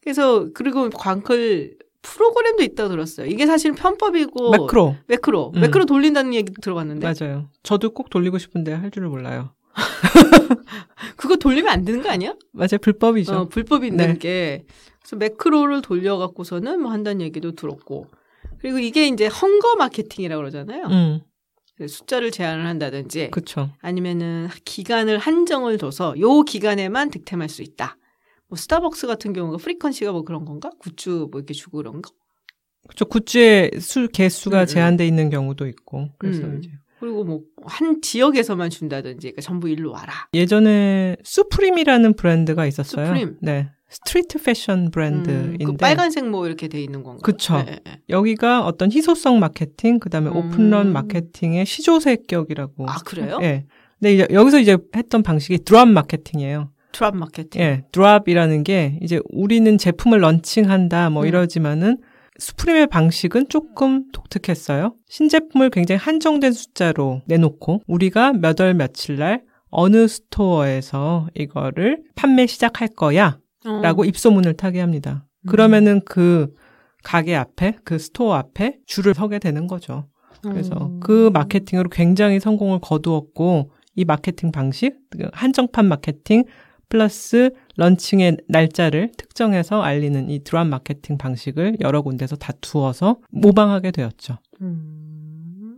Speaker 1: 그래서 그리고 광클 프로그램도 있다고 들었어요. 이게 사실 편법이고
Speaker 2: 매크로.
Speaker 1: 매크로
Speaker 2: 음.
Speaker 1: 매크로 돌린다는 얘기 들어봤는데
Speaker 2: 맞아요. 저도 꼭 돌리고 싶은데 할 줄을 몰라요.
Speaker 1: 그거 돌리면 안 되는 거 아니야?
Speaker 2: 맞아요. 불법이죠.
Speaker 1: 어, 불법이 있는
Speaker 2: 네.
Speaker 1: 게 그래서 매크로를 돌려갖고서는 뭐 한다는 얘기도 들었고 그리고 이게 이제 헝거 마케팅이라고 그러잖아요.
Speaker 2: 음.
Speaker 1: 숫자를 제한을 한다든지
Speaker 2: 그쵸.
Speaker 1: 아니면은 기간을 한정을 둬서 요 기간에만 득템할 수 있다. 뭐 스타벅스 같은 경우가 frequency가 뭐 그런 건가? 굿즈 뭐 이렇게 주고 그런 거?
Speaker 2: 그쵸. 굿즈의 수, 개수가
Speaker 1: 음, 음.
Speaker 2: 제한돼 있는 경우도 있고. 그래서
Speaker 1: 음.
Speaker 2: 이제.
Speaker 1: 그리고 뭐 한 지역에서만 준다든지 그러니까 전부 일로 와라.
Speaker 2: 예전에 수프림이라는 브랜드가 있었어요.
Speaker 1: 수프림.
Speaker 2: 네. street 패션 브랜드인데.
Speaker 1: 음, 그 빨간색 뭐 이렇게 돼 있는 건가?
Speaker 2: 그쵸.
Speaker 1: 네, 네.
Speaker 2: 여기가 어떤 희소성 마케팅, 그 다음에
Speaker 1: 음.
Speaker 2: 오픈런 마케팅의 시조새격이라고.
Speaker 1: 아 그래요?
Speaker 2: 예. 근데 이제 여기서 이제 했던 방식이 drop 마케팅이에요.
Speaker 1: drop 마케팅.
Speaker 2: 예. drop이라는 게 이제 우리는 제품을 launching한다 뭐
Speaker 1: 음.
Speaker 2: 이러지만은 수프림의 방식은 조금 독특했어요. 신제품을 굉장히 한정된 숫자로 내놓고 우리가 몇 월 며칠 날 어느 store에서 이거를 판매 시작할 거야
Speaker 1: 어.
Speaker 2: 라고 입소문을 타게 합니다.
Speaker 1: 음.
Speaker 2: 그러면은 그 가게 앞에 그 store 앞에 줄을 서게 되는 거죠. 그래서
Speaker 1: 음.
Speaker 2: 그 마케팅으로 굉장히 성공을 거두었고 이 마케팅 방식 그 한정판 마케팅 플러스 launching의 날짜를 특정해서 알리는 이 drop 마케팅 방식을 여러 군데서 다 두어서 모방하게 되었죠.
Speaker 1: 음.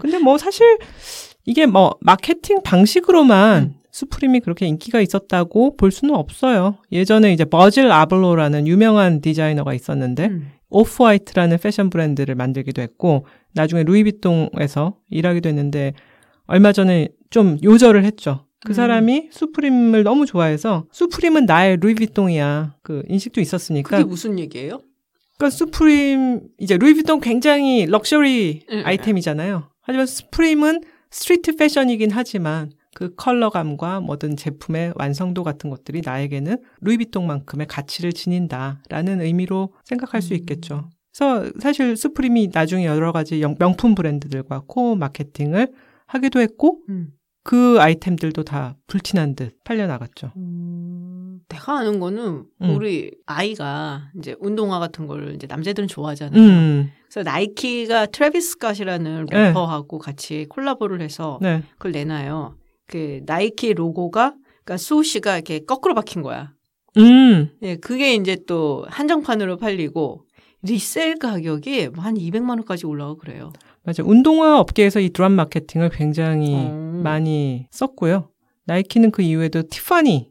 Speaker 2: 근데 뭐 사실 이게 뭐 마케팅 방식으로만
Speaker 1: 음.
Speaker 2: 수프림이 그렇게 인기가 있었다고 볼 수는 없어요. 예전에 이제 버질 아블로라는 유명한 디자이너가 있었는데
Speaker 1: 음.
Speaker 2: 오프 화이트라는 패션 브랜드를 만들기도 했고 나중에 루이비통에서 일하기도 했는데 얼마 전에 좀 요절을 했죠. 그
Speaker 1: 음.
Speaker 2: 사람이 수프림을 너무 좋아해서 수프림은 나의 루이비통이야. 그 인식도 있었으니까.
Speaker 1: 그게 무슨 얘기예요?
Speaker 2: 그러니까 수프림 이제 루이비통 굉장히 럭셔리
Speaker 1: 응,
Speaker 2: 아이템이잖아요. 하지만 수프림은 street 패션이긴 하지만 그 컬러감과 뭐든 제품의 완성도 같은 것들이 나에게는 루이비통만큼의 가치를 지닌다라는 의미로 생각할 수
Speaker 1: 음.
Speaker 2: 있겠죠. 그래서 사실 수프림이 나중에 여러 가지 영- 명품 브랜드들과 co마케팅을 하기도 했고
Speaker 1: 음.
Speaker 2: 그 아이템들도 다 불티난 듯 팔려 나갔죠.
Speaker 1: 음. 내가 아는 거는
Speaker 2: 음.
Speaker 1: 우리 아이가 이제 운동화 같은 걸 이제 남자들은 좋아하잖아요.
Speaker 2: 음.
Speaker 1: 그래서 나이키가 트래비스 스캇이라는
Speaker 2: 네.
Speaker 1: 래퍼하고 같이 콜라보를 해서
Speaker 2: 네.
Speaker 1: 그걸 내놔요. 그 나이키 로고가 그러니까 swoosh가 이렇게 거꾸로 박힌 거야.
Speaker 2: 음.
Speaker 1: 예, 그게 이제 또 한정판으로 팔리고 resell 가격이 뭐 한 200만 원까지 올라가고 그래요.
Speaker 2: 맞아. 운동화 업계에서 이 drop 마케팅을 굉장히
Speaker 1: 어.
Speaker 2: 많이 썼고요. 나이키는 그 이후에도 티파니,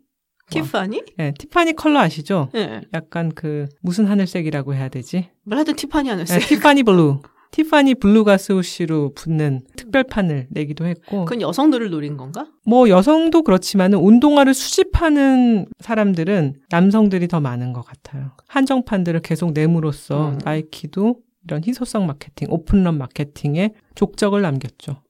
Speaker 1: 티파니?
Speaker 2: 네, 티파니 컬러 아시죠?
Speaker 1: 예.
Speaker 2: 약간 그 무슨 하늘색이라고 해야 되지?
Speaker 1: 뭘 하여튼 티파니 하늘색.
Speaker 2: 네, 티파니 blue. 티파니 blue가 swoosh로 붙는 특별판을 내기도 했고
Speaker 1: 그건 여성들을 노린 건가?
Speaker 2: 뭐 여성도 그렇지만은 운동화를 수집하는 사람들은 남성들이 더 많은 것 같아요. 한정판들을 계속 내므로써
Speaker 1: 음.
Speaker 2: 나이키도 이런 희소성 마케팅, 오픈런 마케팅에 족적을 남겼죠.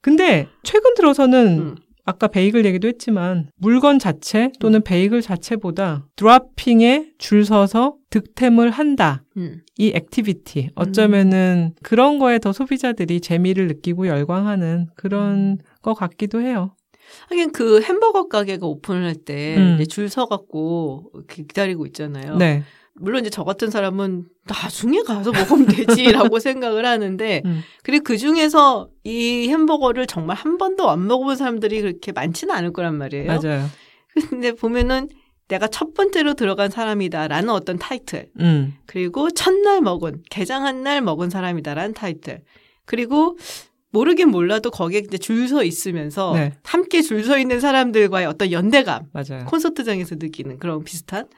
Speaker 2: 근데 최근 들어서는
Speaker 1: 음.
Speaker 2: 아까 베이글 얘기도 했지만 물건 자체 또는 베이글 자체보다 dropping에 줄 서서 득템을 한다.
Speaker 1: 음.
Speaker 2: 이 activity 어쩌면은 그런 거에 더 소비자들이 재미를 느끼고 열광하는 그런 것 같기도 해요.
Speaker 1: 하긴 그 햄버거 가게가 오픈을 할때
Speaker 2: 음.
Speaker 1: 이제 줄 서갖고 기다리고 있잖아요.
Speaker 2: 네.
Speaker 1: 물론 이제 저 같은 사람은 나중에 가서 먹으면 되지라고 생각을 하는데
Speaker 2: 음.
Speaker 1: 그리고 그 중에서 이 햄버거를 정말 한 번도 안 먹어본 사람들이 그렇게 많지는 않을 거란 말이에요.
Speaker 2: 맞아요.
Speaker 1: 근데 보면은 내가 첫 번째로 들어간 사람이다라는 어떤 타이틀
Speaker 2: 음.
Speaker 1: 그리고 첫날 먹은 개장한 날 먹은 사람이다라는 타이틀 그리고 모르긴 몰라도 거기에 이제 줄 서 있으면서
Speaker 2: 네.
Speaker 1: 함께 줄 서 있는 사람들과의 어떤 연대감
Speaker 2: 맞아요.
Speaker 1: 콘서트장에서 느끼는 그런 비슷한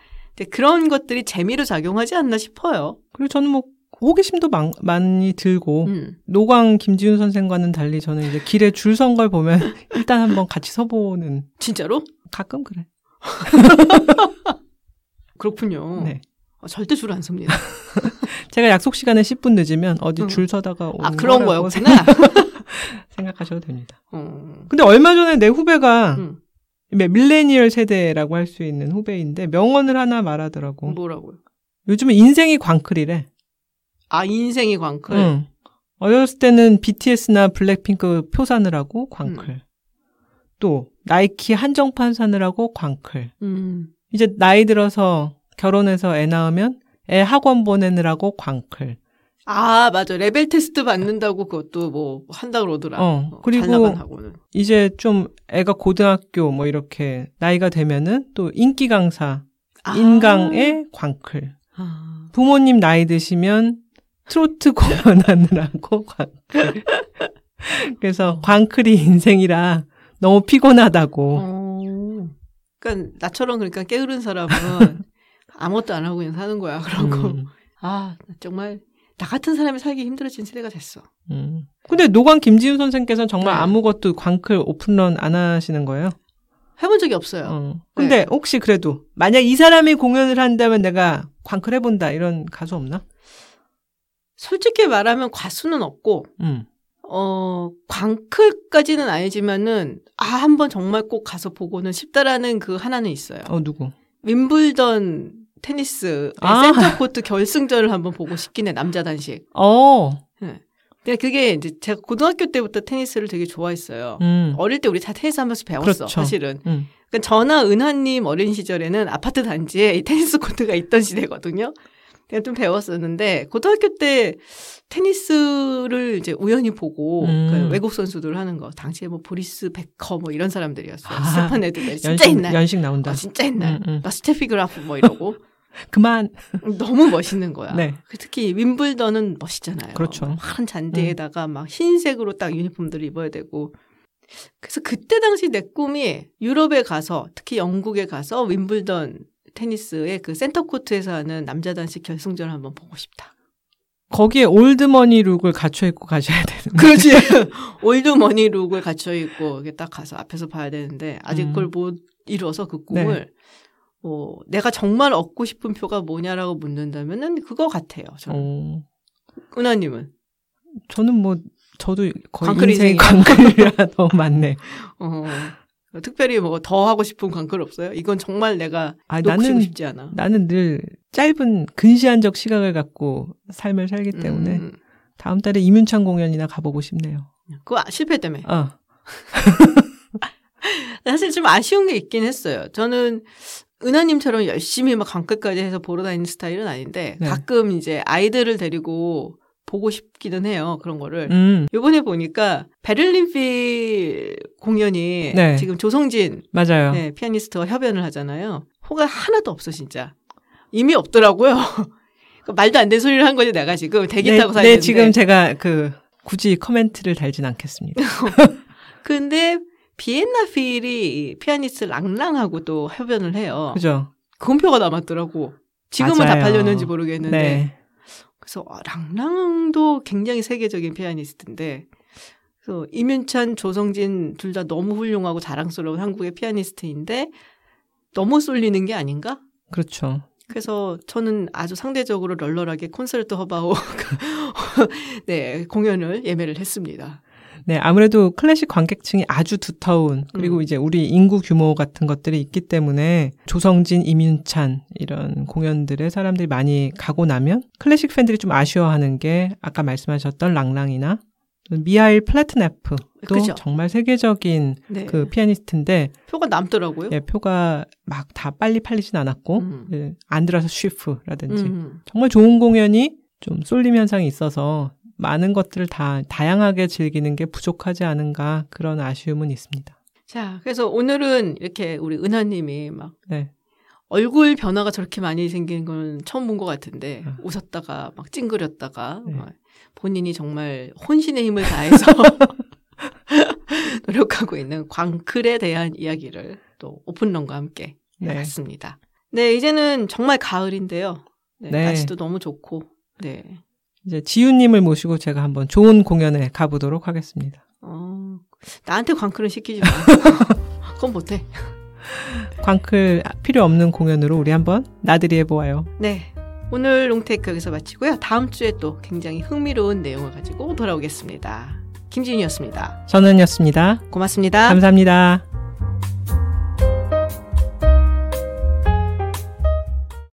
Speaker 1: 그런 것들이 재미로 작용하지 않나 싶어요.
Speaker 2: 그리고 저는 뭐 호기심도 많, 많이 들고
Speaker 1: 음.
Speaker 2: 노광 김지훈 선생과는 달리 저는 이제 길에 줄 선 걸 보면 일단 한번 같이 서보는
Speaker 1: 진짜로?
Speaker 2: 가끔 그래.
Speaker 1: 그렇군요.
Speaker 2: 네.
Speaker 1: 어, 절대 줄 안 섭니다.
Speaker 2: 제가 약속 시간에 10분 늦으면 어디
Speaker 1: 음.
Speaker 2: 줄 서다가 오는
Speaker 1: 아 그런 거였구나.
Speaker 2: 생각하셔도 됩니다.
Speaker 1: 어.
Speaker 2: 근데 얼마 전에 내 후배가
Speaker 1: 음.
Speaker 2: 밀레니얼 세대라고 할 수 있는 후배인데 명언을 하나 말하더라고.
Speaker 1: 뭐라고요?
Speaker 2: 요즘은 인생이 광클이래.
Speaker 1: 아 인생이 광클.
Speaker 2: 응. 어렸을 때는 BTS나 블랙핑크 표 사느라고 광클.
Speaker 1: 음.
Speaker 2: 또 나이키 한정판 사느라고 광클.
Speaker 1: 음.
Speaker 2: 이제 나이 들어서 결혼해서 애 낳으면 애 학원 보내느라고 광클.
Speaker 1: 아 맞아 레벨 테스트 받는다고 그것도 뭐 한다 그러더라.
Speaker 2: 어,
Speaker 1: 어,
Speaker 2: 그리고. 이제 좀 애가 고등학교 뭐 이렇게 나이가 되면은 또 인기 강사,
Speaker 1: 아.
Speaker 2: 인강의 광클.
Speaker 1: 아.
Speaker 2: 부모님 나이 드시면 트로트 공연하느라고 광클. 그래서 광클이 인생이라 너무 피곤하다고.
Speaker 1: 어. 그러니까 나처럼 그러니까 게으른 사람은 아무것도 안 하고 그냥 사는 거야. 그런 거.
Speaker 2: 음,
Speaker 1: 아 정말 나 같은 사람이 살기 힘들어진 세대가 됐어.
Speaker 2: 음. 근데 노광 김지훈 선생께서는 정말
Speaker 1: 네.
Speaker 2: 아무것도 광클 오픈런 안 하시는 거예요?
Speaker 1: 해본 적이 없어요.
Speaker 2: 어. 근데 혹시 그래도 만약 이 사람이 공연을 한다면 내가 광클 해본다 이런 가수 없나?
Speaker 1: 솔직히 말하면 과수는 없고
Speaker 2: 음.
Speaker 1: 어 광클까지는 아니지만은 아 한번 정말 꼭 가서 보고는 싶다라는 그 하나는 있어요.
Speaker 2: 어 누구?
Speaker 1: 윈블던 테니스
Speaker 2: 아.
Speaker 1: 센터 코트 결승전을 한번 보고 싶긴 해 남자 단식.
Speaker 2: 어.
Speaker 1: 근데 그게 이제 제가 고등학교 때부터 테니스를 되게 좋아했어요.
Speaker 2: 음.
Speaker 1: 어릴 때 우리 다 테니스 하면서 배웠어
Speaker 2: 그렇죠.
Speaker 1: 사실은.
Speaker 2: 음.
Speaker 1: 그러니까 저나 은환님 어린 시절에는 아파트 단지에 이 테니스 코트가 있던 시대거든요. 그냥 좀 배웠었는데 고등학교 때 테니스를 이제 우연히 보고
Speaker 2: 음.
Speaker 1: 그 외국 선수들 하는 거 당시에 뭐 보리스 베커 뭐 이런 사람들이었어요.
Speaker 2: 아,
Speaker 1: 스테판 에드베리 진짜 옛날.
Speaker 2: 연식 나온다.
Speaker 1: 어, 진짜 옛날.
Speaker 2: 음, 음.
Speaker 1: 나 스테피 그라프 뭐 이러고
Speaker 2: 그만.
Speaker 1: 너무 멋있는 거야.
Speaker 2: 네.
Speaker 1: 그 특히 윈블던은 멋있잖아요.
Speaker 2: 그렇죠.
Speaker 1: 막 파란 잔디에다가 막 흰색으로 딱 유니폼들을 입어야 되고. 그래서 그때 당시 내 꿈이 유럽에 가서 특히 영국에 가서 윈블던 테니스의 그 센터 코트에서 하는 남자 단식 결승전을 한번 보고 싶다.
Speaker 2: 거기에 old money look을 갖춰 입고 가셔야 되는.
Speaker 1: 그렇지. old money look을 갖춰 입고 딱 가서 앞에서 봐야 되는데 아직
Speaker 2: 음.
Speaker 1: 그걸 못 이뤄서 그
Speaker 2: 네.
Speaker 1: 꿈을 뭐 내가 정말 얻고 싶은 표가 뭐냐라고 묻는다면은 그거 같아요. 저는.
Speaker 2: 어.
Speaker 1: 은하님은
Speaker 2: 저는 뭐 저도 거의
Speaker 1: 광클 인생이야.
Speaker 2: 광클이라 너무 많네.
Speaker 1: 어, 특별히 뭐 더 하고 싶은 광클 없어요? 이건 정말 내가
Speaker 2: 아, 나는
Speaker 1: 싶지 않아.
Speaker 2: 나는 늘 짧은 근시안적 시각을 갖고 삶을 살기 때문에
Speaker 1: 음,
Speaker 2: 다음 달에 이문창 공연이나 가보고 싶네요.
Speaker 1: 그거 아- 실패했다며.
Speaker 2: 어.
Speaker 1: 사실 좀 아쉬운 게 있긴 했어요. 저는 은하님처럼 열심히 막 강끝까지 해서 보러 다니는 스타일은 아닌데
Speaker 2: 네.
Speaker 1: 가끔 이제 아이들을 데리고 보고 싶기는 해요. 그런 거를.
Speaker 2: 음,
Speaker 1: 요번에 보니까 베를린필 공연이
Speaker 2: 네.
Speaker 1: 지금 조성진
Speaker 2: 맞아요.
Speaker 1: 네, 피아니스트와 협연을 하잖아요. 호가 하나도 없어 진짜. 이미 없더라고요. 그 말도 안 되는 소리를 한 거지 내가 지금 대기
Speaker 2: 네,
Speaker 1: 타고 사
Speaker 2: 네,
Speaker 1: 있는데.
Speaker 2: 지금 제가 그 굳이 코멘트를 달진 않겠습니다.
Speaker 1: 근데 비엔나 필이 피아니스트 랑랑하고 또 협연을 해요.
Speaker 2: 그죠?
Speaker 1: 금표가 남았더라고. 지금은 다
Speaker 2: 맞아요.
Speaker 1: 팔렸는지 모르겠는데.
Speaker 2: 네.
Speaker 1: 그래서 아, 랑랑도 굉장히 세계적인 피아니스트인데 그래서 이윤찬, 조성진 둘 다 너무 훌륭하고 자랑스러운 한국의 피아니스트인데 너무 쏠리는 게 아닌가?
Speaker 2: 그렇죠.
Speaker 1: 그래서 저는 아주 상대적으로 널널하게 콘서트 허바오 네 공연을 예매를 했습니다.
Speaker 2: 네, 아무래도 클래식 관객층이 아주 두터운 그리고
Speaker 1: 음.
Speaker 2: 이제 우리 인구 규모 같은 것들이 있기 때문에 조성진, 임윤찬 이런 공연들에 사람들이 많이 가고 나면 클래식 팬들이 좀 아쉬워하는 게 아까 말씀하셨던 랑랑이나 미하일 플래트네프도
Speaker 1: 그죠.
Speaker 2: 정말 세계적인
Speaker 1: 네.
Speaker 2: 그 피아니스트인데
Speaker 1: 표가 남더라고요.
Speaker 2: 예, 표가 막 다 빨리 팔리진 않았고
Speaker 1: 음.
Speaker 2: 예, 안드라스 쉬프라든지
Speaker 1: 음.
Speaker 2: 정말 좋은 공연이 좀 쏠림 현상이 있어서 많은 것들을 다 다양하게 즐기는 게 부족하지 않은가 그런 아쉬움은 있습니다.
Speaker 1: 자, 그래서 오늘은 이렇게 우리 은하님이 막
Speaker 2: 네.
Speaker 1: 얼굴 변화가 저렇게 많이 생긴 건 처음 본 것 같은데
Speaker 2: 아.
Speaker 1: 웃었다가 막 찡그렸다가
Speaker 2: 네.
Speaker 1: 막 본인이 정말 혼신의 힘을 다해서 노력하고 있는 광클에 대한 이야기를 또 오픈런과 함께
Speaker 2: 네.
Speaker 1: 해봤습니다. 네, 이제는 정말 가을인데요. 네,
Speaker 2: 네.
Speaker 1: 날씨도 너무 좋고, 네.
Speaker 2: 이제 지윤님을 모시고 제가 한번 좋은 공연에 가보도록 하겠습니다.
Speaker 1: 어, 나한테 광클은 시키지 마. 그건 못해.
Speaker 2: 광클 필요 없는 공연으로 우리 한번 나들이 해보아요.
Speaker 1: 네. 오늘 롱테이크 여기서 마치고요. 다음 주에 또 굉장히 흥미로운 내용을 가지고 돌아오겠습니다. 김지윤이었습니다.
Speaker 2: 전은이었습니다.
Speaker 1: 고맙습니다.
Speaker 2: 감사합니다.